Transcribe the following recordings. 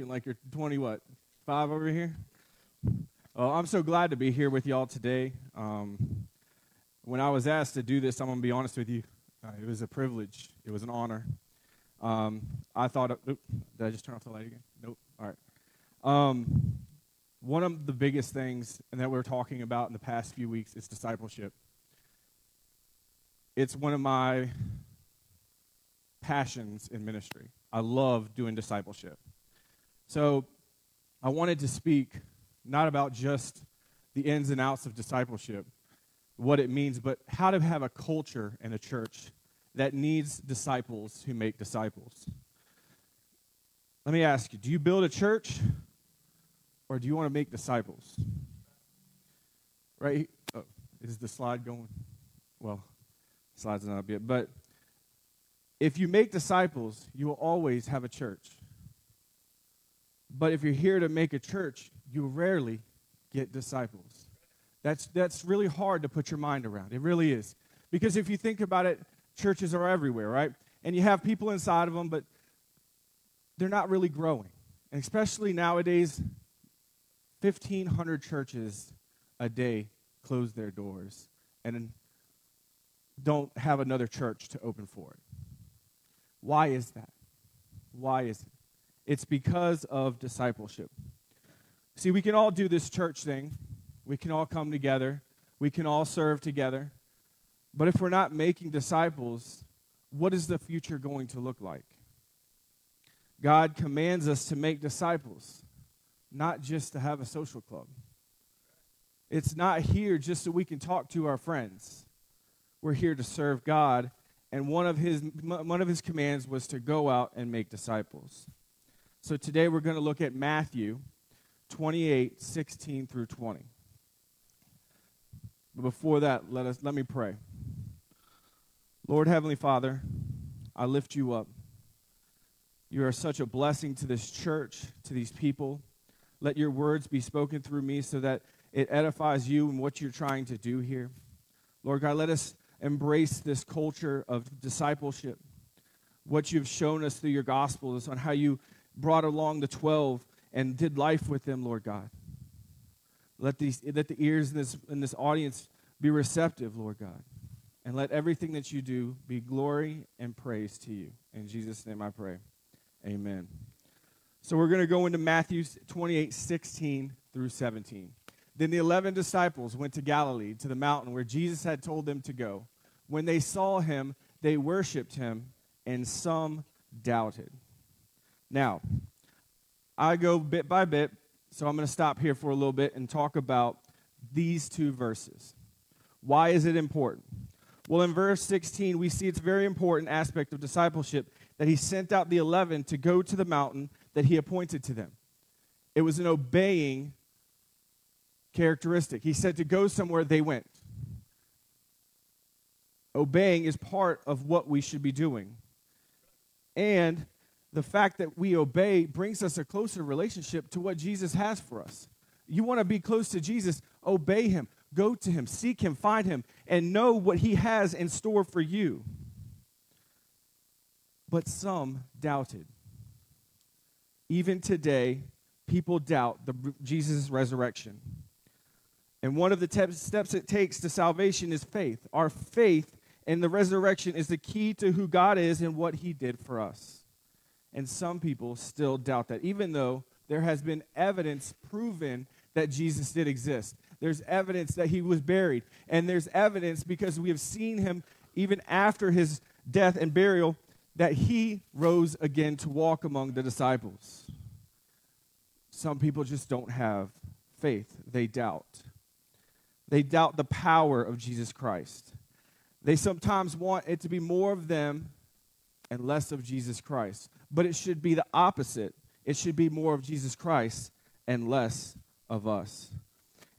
looking like you're 20, what, five over here? Well, I'm so glad to be here with y'all today. Um, when I was asked to do this, I'm going to be honest with you. Uh, it was a privilege. It was an honor. Um, I thought, did I just turn off the light again? Nope. All right. Um, one of the biggest things that we're talking about in the past few weeks is discipleship. It's one of my passions in ministry. I love doing discipleship. So I wanted to speak not about just the ins and outs of discipleship, what it means, but how to have a culture in a church that needs disciples who make disciples. Let me ask you do you build a church or do you want to make disciples? Right? Oh, is the slide going? Well, slide's not up yet. But if you make disciples, you will always have a church. But if you're here to make a church, you rarely get disciples. That's, that's really hard to put your mind around. It really is. Because if you think about it, churches are everywhere, right? And you have people inside of them, but they're not really growing. And especially nowadays, 1,500 churches a day close their doors and don't have another church to open for it. Why is that? Why is it? It's because of discipleship. See, we can all do this church thing. We can all come together. We can all serve together. But if we're not making disciples, what is the future going to look like? God commands us to make disciples, not just to have a social club. It's not here just so we can talk to our friends. We're here to serve God, and one of his one of his commands was to go out and make disciples. So today we're going to look at Matthew 28, 16 through 20. But before that, let us let me pray. Lord Heavenly Father, I lift you up. You are such a blessing to this church, to these people. Let your words be spoken through me so that it edifies you and what you're trying to do here. Lord God, let us embrace this culture of discipleship. What you've shown us through your gospel is on how you brought along the 12 and did life with them, Lord God. Let, these, let the ears in this, in this audience be receptive, Lord God. And let everything that you do be glory and praise to you. In Jesus' name I pray. Amen. So we're going to go into Matthew 28 16 through 17. Then the eleven disciples went to Galilee, to the mountain where Jesus had told them to go. When they saw him, they worshiped him, and some doubted. Now, I go bit by bit, so I'm going to stop here for a little bit and talk about these two verses. Why is it important? Well, in verse 16, we see it's a very important aspect of discipleship that he sent out the 11 to go to the mountain that he appointed to them. It was an obeying characteristic. He said to go somewhere, they went. Obeying is part of what we should be doing. And the fact that we obey brings us a closer relationship to what Jesus has for us. You want to be close to Jesus, obey him, go to him, seek him, find him, and know what he has in store for you. But some doubted. Even today, people doubt the Jesus' resurrection. And one of the te- steps it takes to salvation is faith. Our faith in the resurrection is the key to who God is and what he did for us. And some people still doubt that, even though there has been evidence proven that Jesus did exist. There's evidence that he was buried. And there's evidence because we have seen him even after his death and burial that he rose again to walk among the disciples. Some people just don't have faith, they doubt. They doubt the power of Jesus Christ. They sometimes want it to be more of them and less of Jesus Christ but it should be the opposite. It should be more of Jesus Christ and less of us.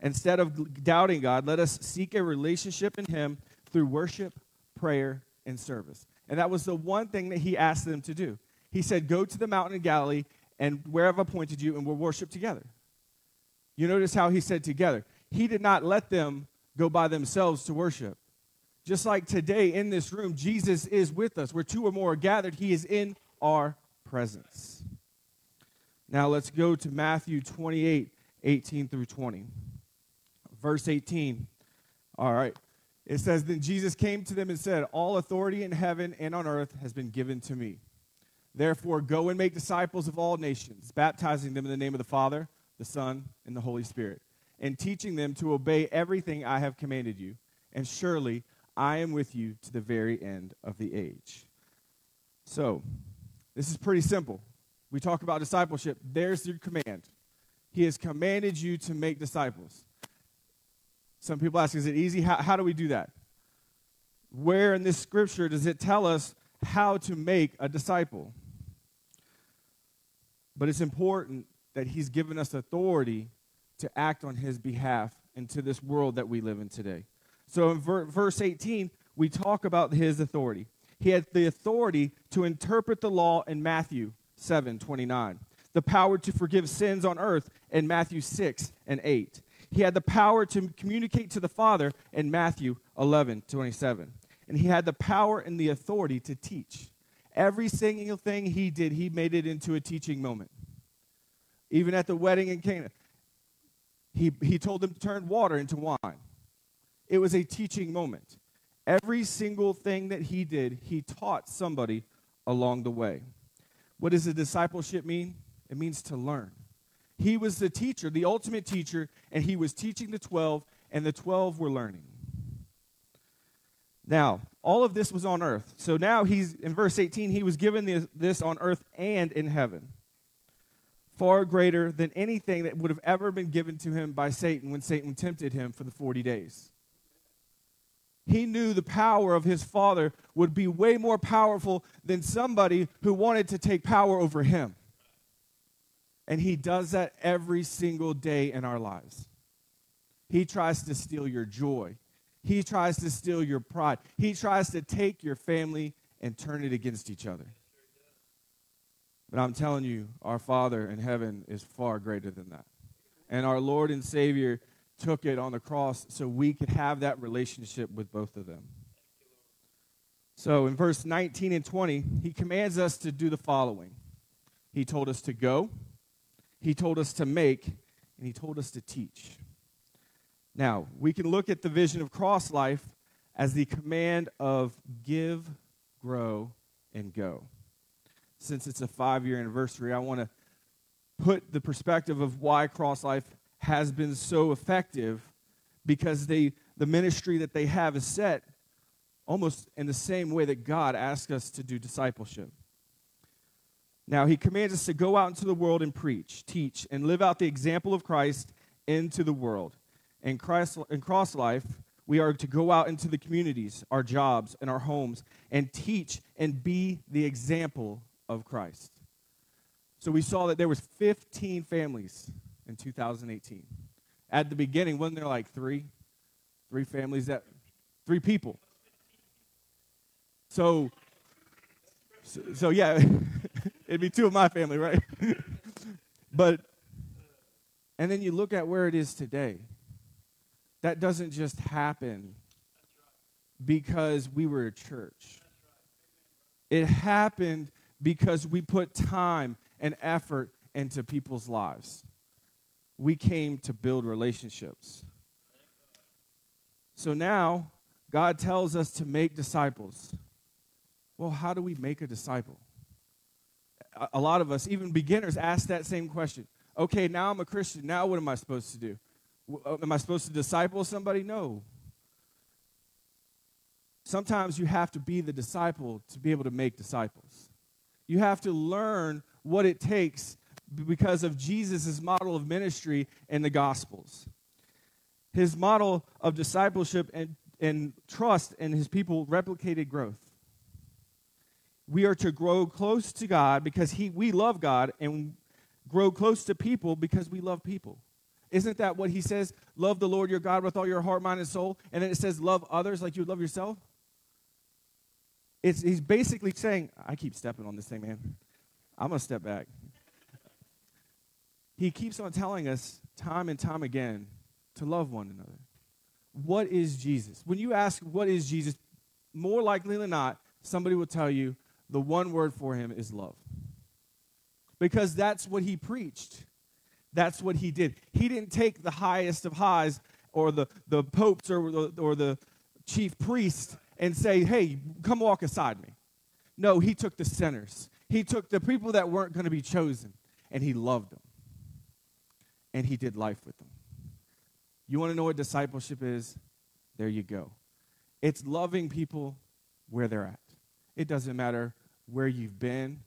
Instead of doubting God, let us seek a relationship in Him through worship, prayer, and service. And that was the one thing that He asked them to do. He said, Go to the mountain in Galilee, and where I've appointed you, and we'll worship together. You notice how He said together. He did not let them go by themselves to worship. Just like today in this room, Jesus is with us. Where two or more are gathered, He is in our presence. Now let's go to Matthew 28 18 through 20. Verse 18. All right. It says, Then Jesus came to them and said, All authority in heaven and on earth has been given to me. Therefore, go and make disciples of all nations, baptizing them in the name of the Father, the Son, and the Holy Spirit, and teaching them to obey everything I have commanded you. And surely I am with you to the very end of the age. So, this is pretty simple. We talk about discipleship. There's your command. He has commanded you to make disciples. Some people ask, is it easy? How, how do we do that? Where in this scripture does it tell us how to make a disciple? But it's important that he's given us authority to act on his behalf into this world that we live in today. So in ver- verse 18, we talk about his authority. He had the authority to interpret the law in Matthew 7 29, the power to forgive sins on earth in Matthew 6 and 8. He had the power to communicate to the Father in Matthew 11 27. And he had the power and the authority to teach. Every single thing he did, he made it into a teaching moment. Even at the wedding in Cana, he, he told them to turn water into wine. It was a teaching moment. Every single thing that he did, he taught somebody along the way. What does a discipleship mean? It means to learn. He was the teacher, the ultimate teacher, and he was teaching the 12, and the 12 were learning. Now, all of this was on earth. So now he's, in verse 18, he was given this, this on earth and in heaven. Far greater than anything that would have ever been given to him by Satan when Satan tempted him for the 40 days. He knew the power of his father would be way more powerful than somebody who wanted to take power over him. And he does that every single day in our lives. He tries to steal your joy. He tries to steal your pride. He tries to take your family and turn it against each other. But I'm telling you, our Father in heaven is far greater than that. And our Lord and Savior took it on the cross so we could have that relationship with both of them. So in verse 19 and 20, he commands us to do the following He told us to go, he told us to make, and he told us to teach. Now, we can look at the vision of cross life as the command of give, grow, and go. Since it's a five year anniversary, I want to put the perspective of why cross life has been so effective because they, the ministry that they have is set almost in the same way that God asks us to do discipleship. Now, he commands us to go out into the world and preach, teach, and live out the example of Christ into the world. In, Christ, in Cross Life, we are to go out into the communities, our jobs, and our homes, and teach and be the example of Christ. So we saw that there was 15 families in 2018. At the beginning, wasn't there like three? Three families that, three people. So, so, so yeah, it'd be two of my family, right? but, and then you look at where it is today. That doesn't just happen because we were a church. It happened because we put time and effort into people's lives we came to build relationships. So now, God tells us to make disciples. Well, how do we make a disciple? A, lot of us, even beginners, ask that same question. Okay, now I'm a Christian. Now what am I supposed to do? Uh, am I supposed to disciple somebody? No. Sometimes you have to be the disciple to be able to make disciples. You have to learn what it takes because of Jesus' model of ministry in the Gospels. His model of discipleship and, and trust in his people replicated growth. We are to grow close to God because he, we love God and grow close to people because we love people. Isn't that what he says? Love the Lord your God with all your heart, mind, and soul. And then it says, love others like you love yourself. It's, he's basically saying, I keep stepping on this thing, man. I'm going to step back he keeps on telling us time and time again to love one another. What is Jesus? When you ask, what is Jesus, more likely than not, somebody will tell you the one word for him is love. because that's what he preached. That's what he did. He didn't take the highest of highs or the, the popes or the, or the chief priest and say, hey, come walk aside me. No, he took the sinners. He took the people that weren't going to be chosen and he loved them. And he did life with them. You want to know what discipleship is? There you go. It's loving people where they're at. It doesn't matter where you've been,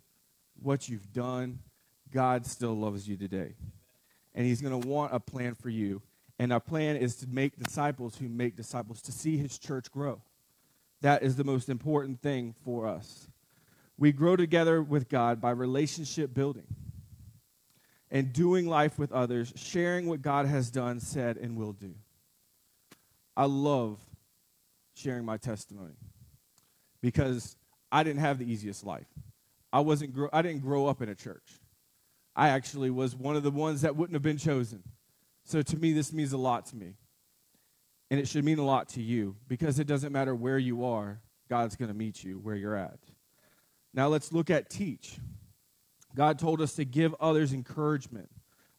what you've done. God still loves you today. And he's going to want a plan for you. And our plan is to make disciples who make disciples, to see his church grow. That is the most important thing for us. We grow together with God by relationship building and doing life with others, sharing what God has done, said, and will do. I love sharing my testimony because I didn't have the easiest life. I wasn't I didn't grow up in a church. I actually was one of the ones that wouldn't have been chosen. So to me this means a lot to me. And it should mean a lot to you because it doesn't matter where you are, God's going to meet you where you're at. Now let's look at teach. God told us to give others encouragement,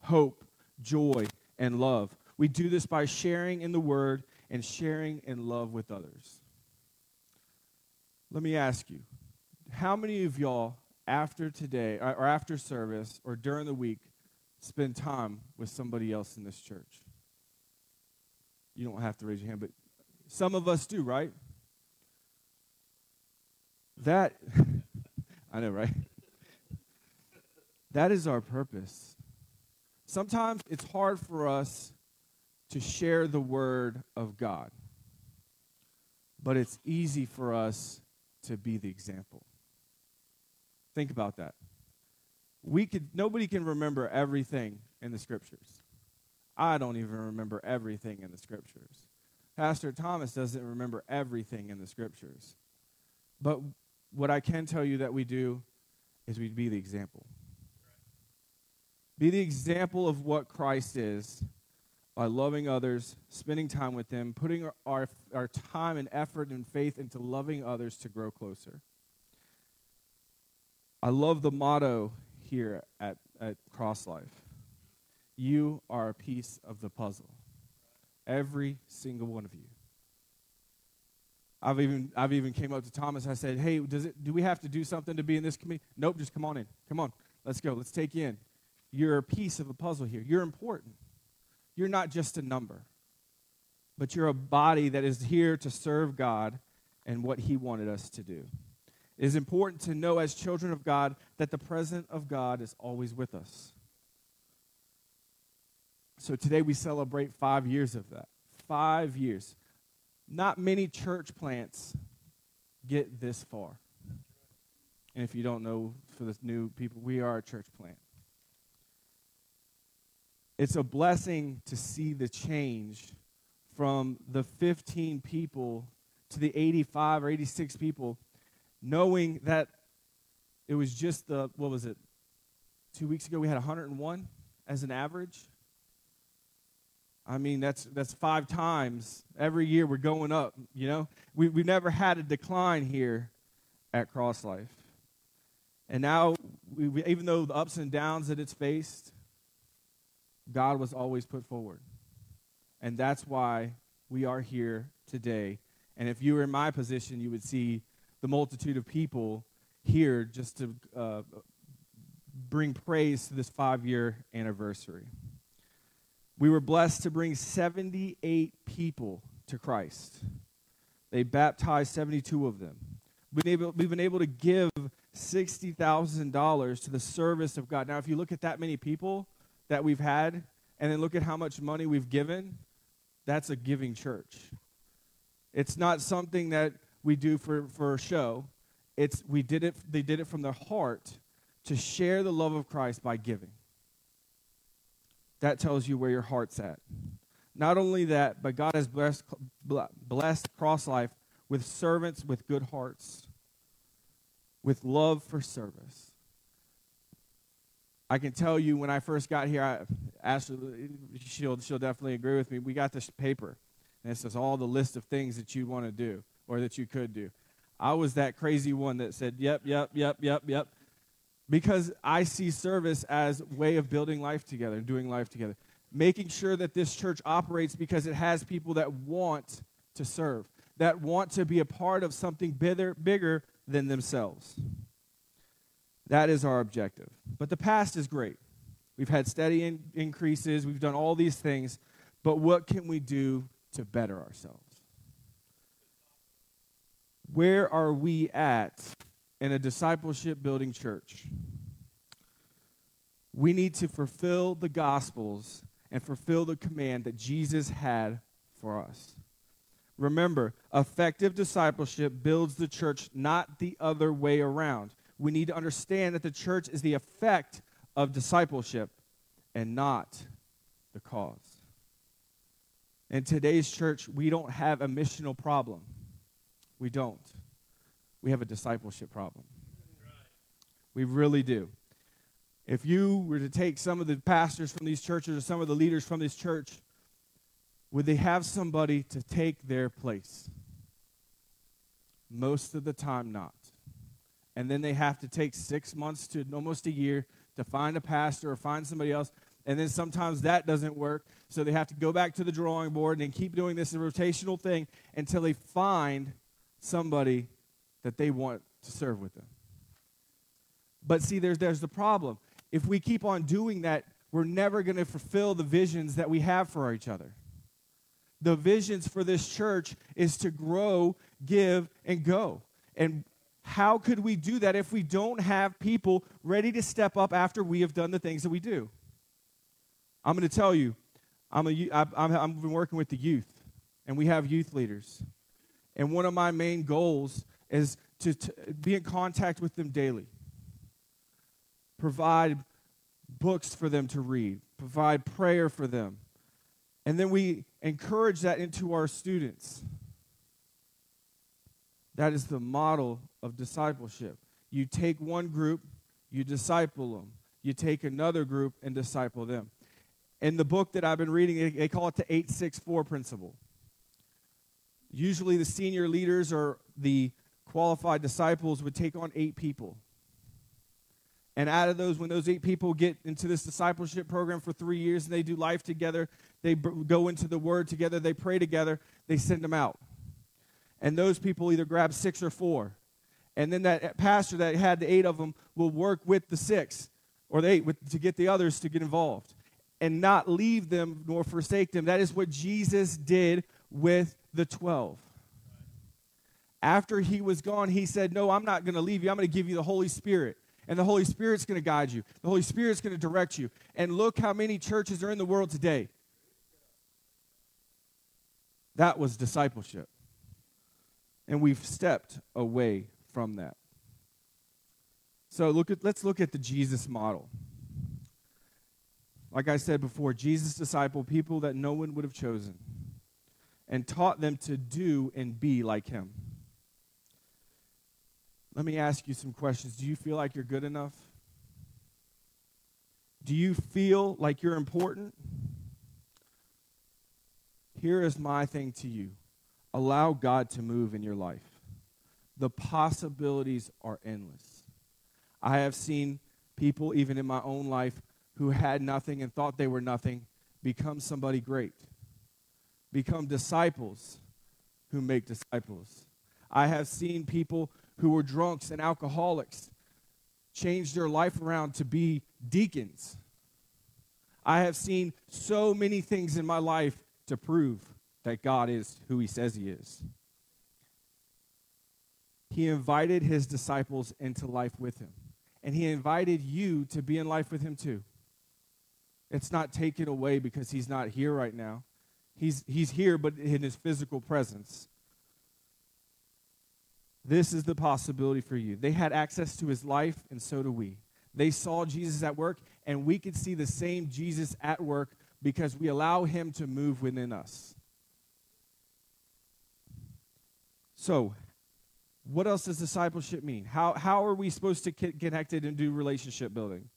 hope, joy, and love. We do this by sharing in the word and sharing in love with others. Let me ask you how many of y'all, after today, or after service, or during the week, spend time with somebody else in this church? You don't have to raise your hand, but some of us do, right? That, I know, right? That is our purpose. Sometimes it's hard for us to share the word of God, but it's easy for us to be the example. Think about that. We could nobody can remember everything in the scriptures. I don't even remember everything in the scriptures. Pastor Thomas doesn't remember everything in the scriptures. But what I can tell you that we do is we be the example. Be the example of what Christ is by loving others, spending time with them, putting our, our time and effort and faith into loving others to grow closer. I love the motto here at, at Cross Life. You are a piece of the puzzle. Every single one of you. I've even I've even came up to Thomas. I said, "Hey, does it do we have to do something to be in this committee?" Nope, just come on in. Come on. Let's go. Let's take you in. You're a piece of a puzzle here. You're important. You're not just a number. But you're a body that is here to serve God and what he wanted us to do. It is important to know as children of God that the presence of God is always with us. So today we celebrate five years of that. Five years. Not many church plants get this far. And if you don't know, for the new people, we are a church plant. It's a blessing to see the change from the 15 people to the 85 or 86 people, knowing that it was just the, what was it, two weeks ago we had 101 as an average. I mean, that's, that's five times. Every year we're going up, you know? We, we've never had a decline here at Cross Life. And now, we, we, even though the ups and downs that it's faced, God was always put forward. And that's why we are here today. And if you were in my position, you would see the multitude of people here just to uh, bring praise to this five year anniversary. We were blessed to bring 78 people to Christ. They baptized 72 of them. We've been able, we've been able to give $60,000 to the service of God. Now, if you look at that many people that we've had and then look at how much money we've given, that's a giving church. It's not something that we do for, for a show. It's we did it they did it from their heart to share the love of Christ by giving. That tells you where your heart's at. Not only that, but God has blessed, blessed Cross Life with servants with good hearts, with love for service. I can tell you when I first got here, I, Ashley, she'll, she'll definitely agree with me. We got this paper, and it says all the list of things that you want to do or that you could do. I was that crazy one that said, yep, yep, yep, yep, yep. because I see service as way of building life together and doing life together. Making sure that this church operates because it has people that want to serve, that want to be a part of something bigger, bigger than themselves. That is our objective. But the past is great. We've had steady in- increases, we've done all these things, but what can we do to better ourselves? Where are we at in a discipleship building church? We need to fulfill the gospels and fulfill the command that Jesus had for us. Remember, effective discipleship builds the church, not the other way around. We need to understand that the church is the effect of discipleship and not the cause. In today's church, we don't have a missional problem. We don't. We have a discipleship problem. We really do. If you were to take some of the pastors from these churches or some of the leaders from this church, would they have somebody to take their place? Most of the time, not. And then they have to take six months to almost a year to find a pastor or find somebody else. And then sometimes that doesn't work. So they have to go back to the drawing board and keep doing this rotational thing until they find somebody that they want to serve with them. But see, there's, there's the problem. If we keep on doing that, we're never going to fulfill the visions that we have for each other. The visions for this church is to grow, give, and go. And how could we do that if we don't have people ready to step up after we have done the things that we do? I'm going to tell you, I'm a, I've, I've been working with the youth, and we have youth leaders. And one of my main goals is to, to be in contact with them daily, provide books for them to read, provide prayer for them. And then we encourage that into our students. That is the model of discipleship. You take one group, you disciple them. You take another group and disciple them. In the book that I've been reading, they call it the 864 principle. Usually, the senior leaders or the qualified disciples would take on eight people. And out of those, when those eight people get into this discipleship program for three years and they do life together, they go into the word together, they pray together, they send them out. And those people either grab six or four. And then that pastor that had the eight of them will work with the six or the eight with, to get the others to get involved and not leave them nor forsake them. That is what Jesus did with the 12. After he was gone, he said, No, I'm not going to leave you. I'm going to give you the Holy Spirit. And the Holy Spirit's going to guide you. The Holy Spirit's going to direct you. And look how many churches are in the world today. That was discipleship. And we've stepped away from that. So look at, let's look at the Jesus model. Like I said before, Jesus discipled people that no one would have chosen and taught them to do and be like him. Let me ask you some questions. Do you feel like you're good enough? Do you feel like you're important? Here is my thing to you allow God to move in your life. The possibilities are endless. I have seen people, even in my own life, who had nothing and thought they were nothing become somebody great, become disciples who make disciples. I have seen people who were drunks and alcoholics change their life around to be deacons. I have seen so many things in my life to prove that God is who he says he is. He invited his disciples into life with him, and he invited you to be in life with him too. It's not taken away because he's not here right now. He's, he's here, but in his physical presence. This is the possibility for you. They had access to his life, and so do we. They saw Jesus at work, and we could see the same Jesus at work because we allow him to move within us. So, what else does discipleship mean? How, how are we supposed to get connected and do relationship building?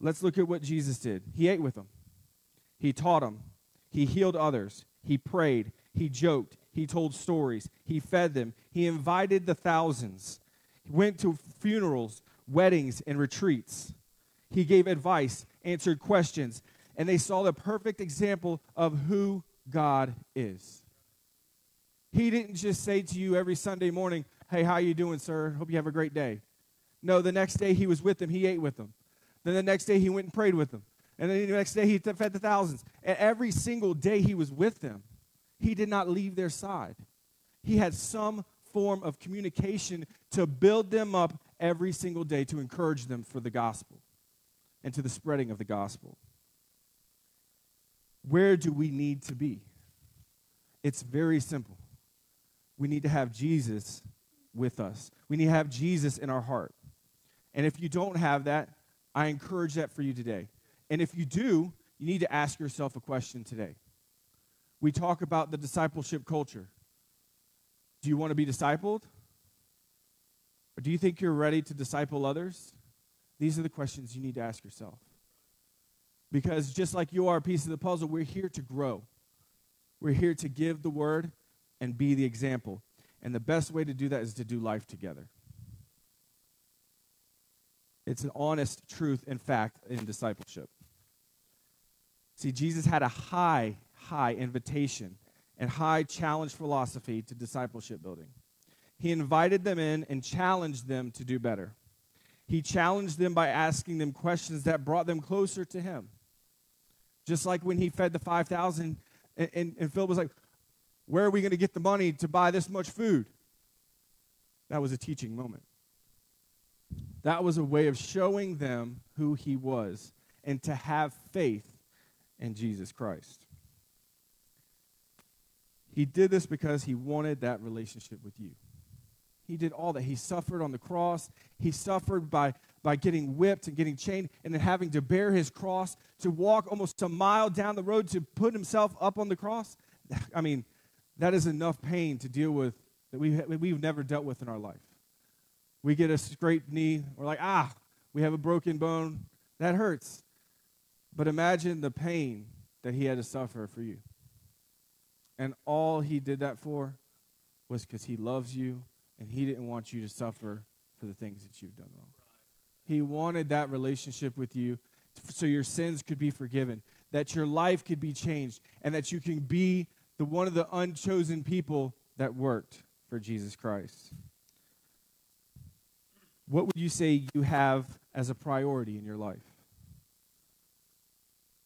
Let's look at what Jesus did. He ate with them, he taught them, he healed others, he prayed, he joked, he told stories. He fed them. He invited the thousands. He went to funerals, weddings, and retreats. He gave advice, answered questions, and they saw the perfect example of who God is. He didn't just say to you every Sunday morning, "Hey, how you doing, sir? Hope you have a great day." No, the next day he was with them. He ate with them. Then the next day he went and prayed with them. And then the next day he fed the thousands. And every single day he was with them, he did not leave their side. He had some form of communication to build them up every single day to encourage them for the gospel and to the spreading of the gospel. Where do we need to be? It's very simple. We need to have Jesus with us. We need to have Jesus in our heart. And if you don't have that, I encourage that for you today. And if you do, you need to ask yourself a question today. We talk about the discipleship culture. Do you want to be discipled? Or do you think you're ready to disciple others? These are the questions you need to ask yourself. Because just like you are a piece of the puzzle, we're here to grow. We're here to give the word and be the example. And the best way to do that is to do life together. It's an honest truth and fact in discipleship. See, Jesus had a high, high invitation and high challenge philosophy to discipleship building. He invited them in and challenged them to do better. He challenged them by asking them questions that brought them closer to Him. Just like when He fed the 5,000, and, and, and Philip was like, Where are we going to get the money to buy this much food? That was a teaching moment. That was a way of showing them who he was and to have faith in Jesus Christ. He did this because he wanted that relationship with you. He did all that. He suffered on the cross. He suffered by, by getting whipped and getting chained and then having to bear his cross, to walk almost a mile down the road to put himself up on the cross. I mean, that is enough pain to deal with that we, we've never dealt with in our life. We get a scraped knee. We're like, ah, we have a broken bone. That hurts. But imagine the pain that he had to suffer for you. And all he did that for was because he loves you and he didn't want you to suffer for the things that you've done wrong. He wanted that relationship with you so your sins could be forgiven, that your life could be changed, and that you can be the one of the unchosen people that worked for Jesus Christ. What would you say you have as a priority in your life?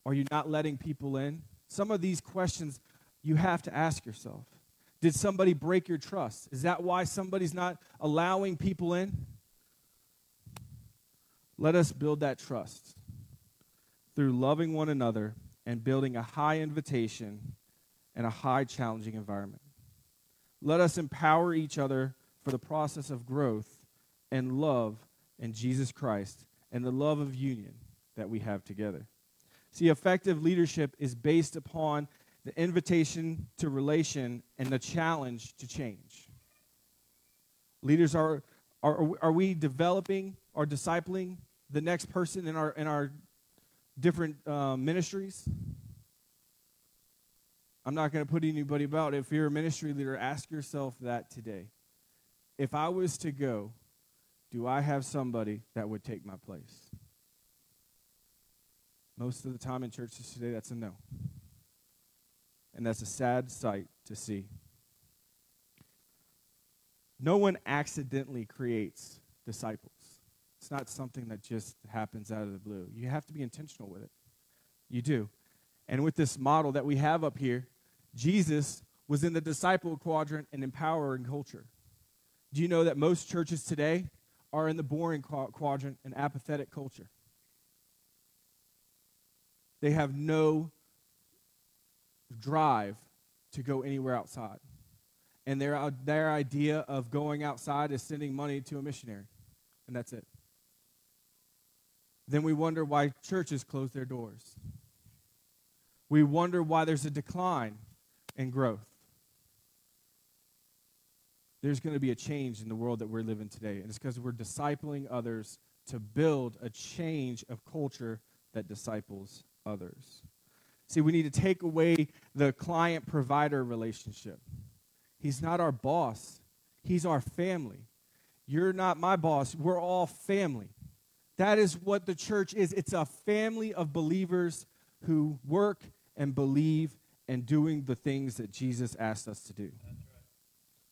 Are you not letting people in? Some of these questions you have to ask yourself. Did somebody break your trust? Is that why somebody's not allowing people in? Let us build that trust through loving one another and building a high invitation and a high challenging environment. Let us empower each other for the process of growth and love in Jesus Christ and the love of union that we have together. See, effective leadership is based upon the invitation to relation and the challenge to change. Leaders are, are, are we developing or discipling the next person in our, in our different uh, ministries? I'm not going to put anybody about. If you're a ministry leader, ask yourself that today. If I was to go do I have somebody that would take my place? Most of the time in churches today, that's a no. And that's a sad sight to see. No one accidentally creates disciples. It's not something that just happens out of the blue. You have to be intentional with it. You do. And with this model that we have up here, Jesus was in the disciple quadrant and empowering culture. Do you know that most churches today are in the boring quadrant and apathetic culture. They have no drive to go anywhere outside. And their, uh, their idea of going outside is sending money to a missionary. And that's it. Then we wonder why churches close their doors. We wonder why there's a decline in growth there's going to be a change in the world that we're living today. And it's because we're discipling others to build a change of culture that disciples others. See, we need to take away the client provider relationship. He's not our boss, he's our family. You're not my boss. We're all family. That is what the church is. It's a family of believers who work and believe and doing the things that Jesus asked us to do.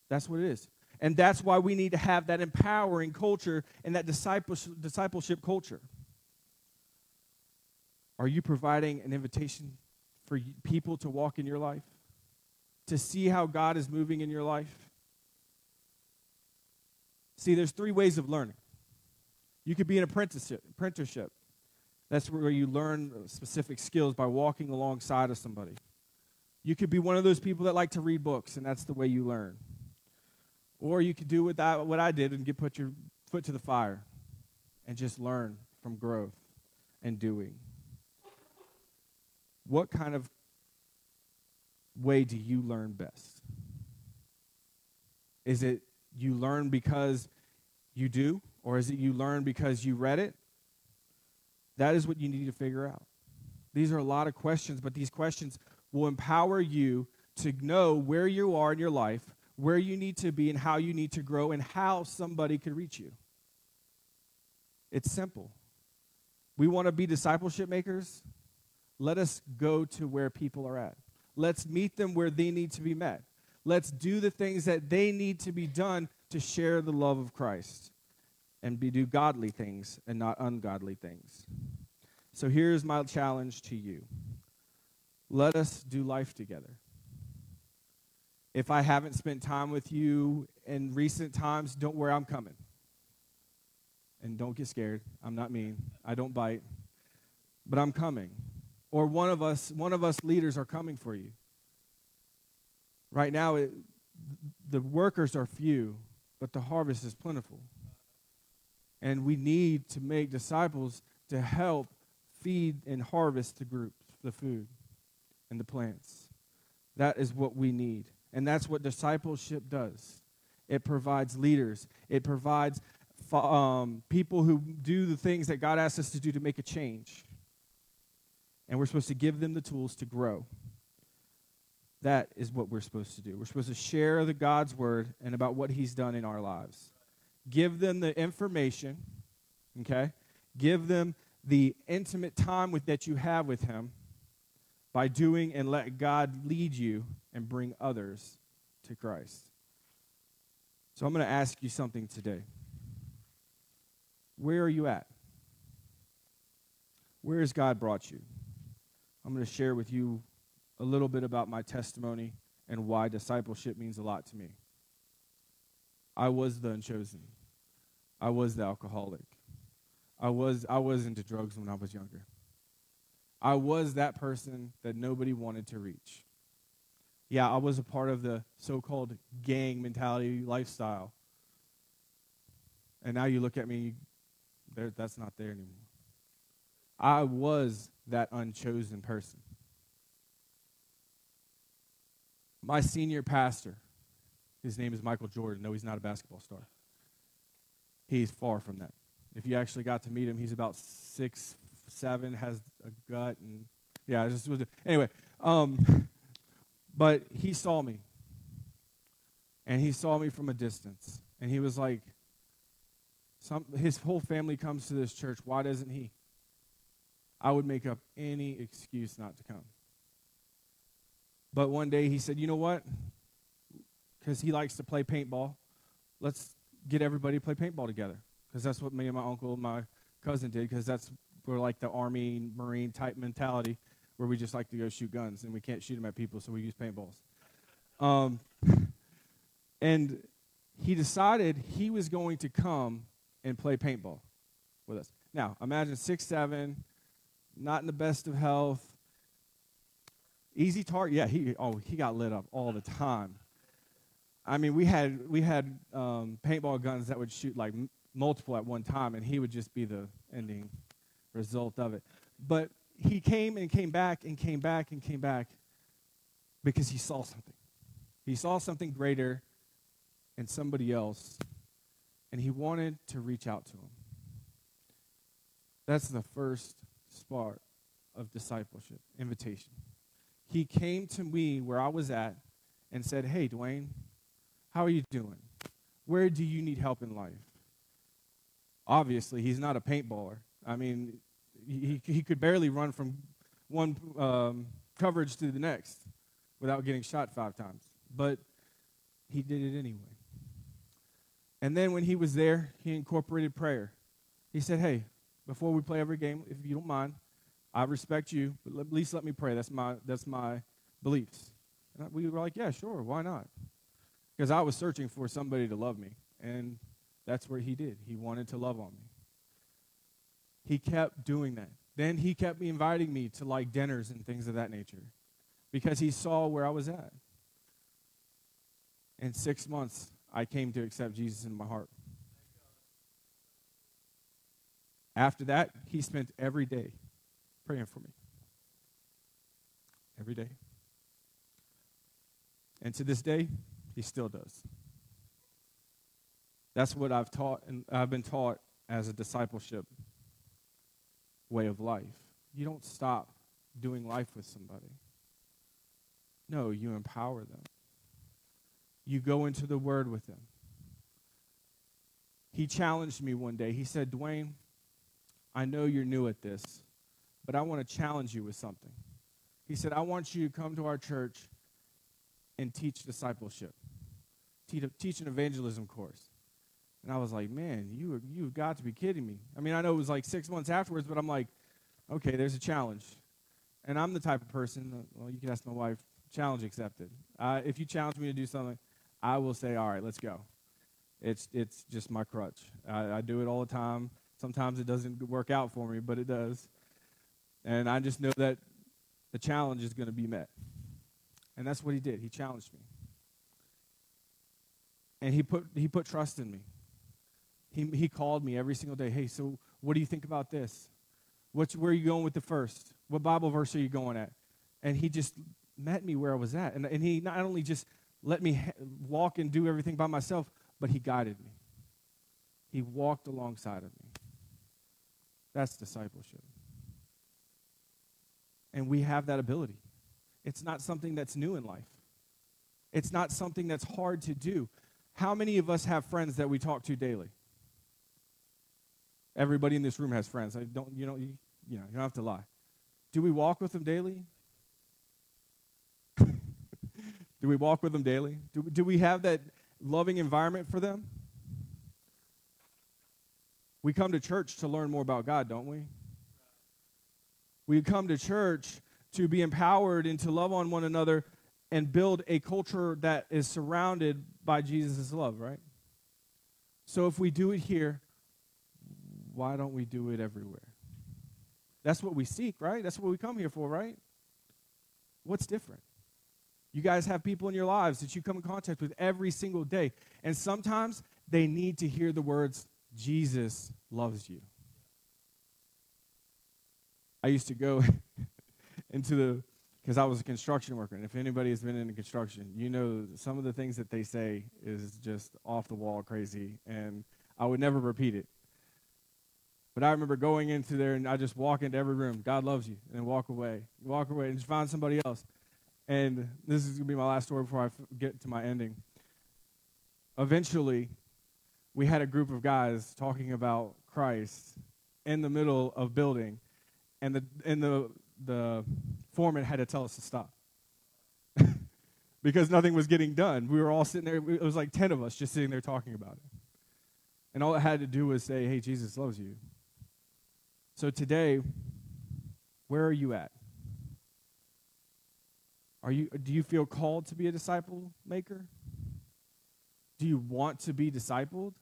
That's what it is. And that's why we need to have that empowering culture and that discipleship culture. Are you providing an invitation for people to walk in your life? To see how God is moving in your life? See, there's three ways of learning. You could be an apprenticeship. apprenticeship. That's where you learn specific skills by walking alongside of somebody. You could be one of those people that like to read books, and that's the way you learn. Or you could do what I, what I did and get put your foot to the fire and just learn from growth and doing. What kind of way do you learn best? Is it you learn because you do, or is it you learn because you read it? That is what you need to figure out. These are a lot of questions, but these questions will empower you to know where you are in your life, where you need to be, and how you need to grow, and how somebody could reach you. It's simple. We want to be discipleship makers. Let us go to where people are at. Let's meet them where they need to be met. Let's do the things that they need to be done to share the love of Christ and be, do godly things and not ungodly things. So here's my challenge to you let us do life together. If I haven't spent time with you in recent times, don't worry, I'm coming. And don't get scared. I'm not mean. I don't bite. But I'm coming. Or one of us, one of us leaders are coming for you. Right now, it, the workers are few, but the harvest is plentiful. And we need to make disciples to help feed and harvest the groups, the food and the plants. That is what we need. And that's what discipleship does. It provides leaders, it provides um, people who do the things that God asks us to do to make a change. And we're supposed to give them the tools to grow. That is what we're supposed to do. We're supposed to share the God's word and about what he's done in our lives. Give them the information, okay? Give them the intimate time with, that you have with him by doing and let God lead you and bring others to Christ. So I'm going to ask you something today. Where are you at? Where has God brought you? I'm going to share with you a little bit about my testimony and why discipleship means a lot to me. I was the unchosen. I was the alcoholic. I was I was into drugs when I was younger. I was that person that nobody wanted to reach. Yeah, I was a part of the so-called gang mentality lifestyle. And now you look at me, that's not there anymore. I was that unchosen person. My senior pastor, his name is Michael Jordan. No, he's not a basketball star. He's far from that. If you actually got to meet him, he's about six, seven, has a gut, and yeah, just was anyway. Um, but he saw me, and he saw me from a distance, and he was like, "Some his whole family comes to this church. Why doesn't he?" I would make up any excuse not to come. But one day he said, You know what? Because he likes to play paintball, let's get everybody to play paintball together. Because that's what me and my uncle and my cousin did, because that's we're like the army marine type mentality where we just like to go shoot guns and we can't shoot them at people, so we use paintballs. Um, and he decided he was going to come and play paintball with us. Now, imagine six, seven, not in the best of health, Easy target. Yeah, he oh he got lit up all the time. I mean, we had we had um, paintball guns that would shoot like m- multiple at one time, and he would just be the ending result of it. But he came and came back and came back and came back because he saw something. He saw something greater in somebody else, and he wanted to reach out to him. That's the first spark of discipleship, invitation he came to me where I was at and said, Hey, Duane, how are you doing? where do you need help in life? Obviously, he's not a paintballer. I mean, he, he could barely run from one um, coverage to the next without getting shot five times. But he did it anyway. And then when he was there, he incorporated prayer. He said, Hey, before we play every game, if you don't mind, I respect you, but at least let me pray. That's my, that's my beliefs. And we were like, Yeah, sure, why not? Because I was searching for somebody to love me. And that's what he did. He wanted to love on me. He kept doing that. Then he kept inviting me to like dinners and things of that nature because he saw where I was at. In six months, I came to accept Jesus in my heart. After that, he spent every day praying for me. Every day. And to this day, he still does. That's what I've taught and I've been taught as a discipleship way of life. You don't stop doing life with somebody. No, you empower them. You go into the word with them. He challenged me one day. He said, Duane, I know you're new at this, but I want to challenge you with something. He said, I want you to come to our church and teach discipleship, teach an evangelism course. And I was like, man, you you've got to be kidding me. I mean, I know it was like six months afterwards, but I'm like, okay, there's a challenge. And I'm the type of person, uh, well, you can ask my wife, challenge accepted. Uh, if you challenge me to do something, I will say, all right, let's go. It's, it's just my crutch. I, I do it all the time. Sometimes it doesn't work out for me, but it does. And I just know that the challenge is going to be met. And that's what he did. He challenged me. And he put, he put trust in me. He, he called me every single day. Hey, so what do you think about this? What's, where are you going with the first? What Bible verse are you going at? And he just met me where I was at. And, and he not only just let me ha- walk and do everything by myself, but he guided me. He walked alongside of me. That's discipleship. And we have that ability. It's not something that's new in life. It's not something that's hard to do. How many of us have friends that we talk to daily? Everybody in this room has friends. I don't, you know, you, you know, you don't have to lie. Do we walk with them daily? do we walk with them daily? Do, do we have that loving environment for them? We come to church to learn more about God, don't we? We come to church to be empowered and to love on one another and build a culture that is surrounded by Jesus' love, right? So if we do it here, why don't we do it everywhere? That's what we seek, right? That's what we come here for, right? What's different? You guys have people in your lives that you come in contact with every single day. And sometimes they need to hear the words, Jesus loves you. I used to go into the, because I was a construction worker. And if anybody has been in construction, you know some of the things that they say is just off the wall crazy. And I would never repeat it. But I remember going into there and I just walk into every room. God loves you, and then walk away, walk away, and just find somebody else. And this is gonna be my last story before I get to my ending. Eventually, we had a group of guys talking about Christ in the middle of building, and the and the the foreman had to tell us to stop because nothing was getting done. We were all sitting there. It was like ten of us just sitting there talking about it, and all it had to do was say, "Hey, Jesus loves you." So today, where are you at? Are you, do you feel called to be a disciple maker? Do you want to be discipled?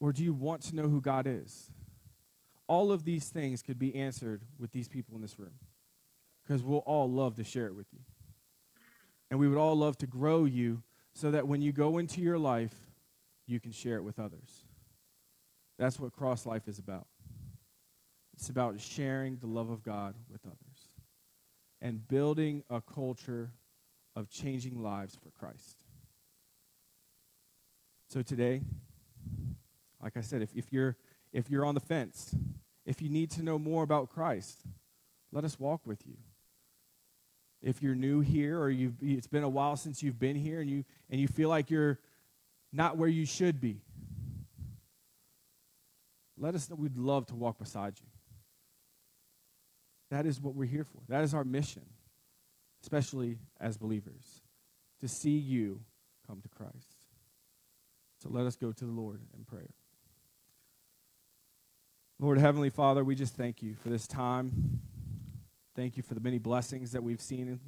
Or do you want to know who God is? All of these things could be answered with these people in this room because we'll all love to share it with you. And we would all love to grow you so that when you go into your life, you can share it with others. That's what cross life is about. It's about sharing the love of God with others and building a culture of changing lives for Christ. So today, like I said, if, if, you're, if you're on the fence, if you need to know more about Christ, let us walk with you. if you're new here or you've it's been a while since you've been here and you and you feel like you're not where you should be. Let us know. We'd love to walk beside you. That is what we're here for. That is our mission, especially as believers, to see you come to Christ. So let us go to the Lord in prayer. Lord Heavenly Father, we just thank you for this time. Thank you for the many blessings that we've seen in,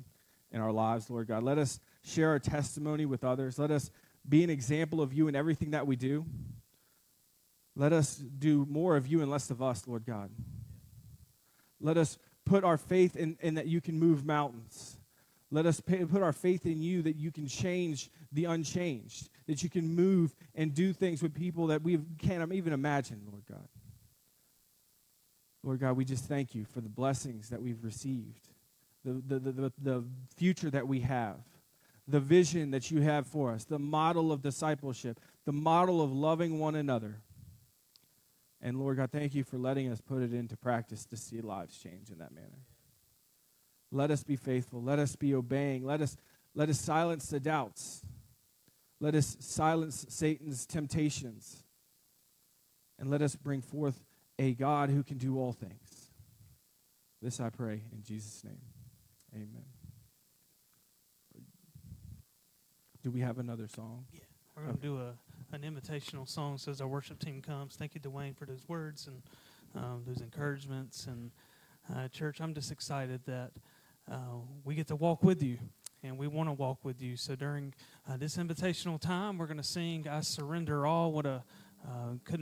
in our lives, Lord God. Let us share our testimony with others. Let us be an example of you in everything that we do. Let us do more of you and less of us, Lord God. Let us put our faith in, in that you can move mountains. Let us pay, put our faith in you that you can change the unchanged, that you can move and do things with people that we can't even imagine, Lord God. Lord God, we just thank you for the blessings that we've received, the, the, the, the, the future that we have, the vision that you have for us, the model of discipleship, the model of loving one another. And Lord God, thank you for letting us put it into practice to see lives change in that manner. Let us be faithful. Let us be obeying. Let us, let us silence the doubts. Let us silence Satan's temptations. And let us bring forth a God who can do all things. This I pray in Jesus' name. Amen. Do we have another song? Yeah, we're going to do a an invitational song so as our worship team comes. Thank you, Duane, for those words and um, those encouragements. And uh, church, I'm just excited that uh, we get to walk with you, and we want to walk with you. So during uh, this invitational time, we're going to sing "I Surrender All." What a uh, couldn't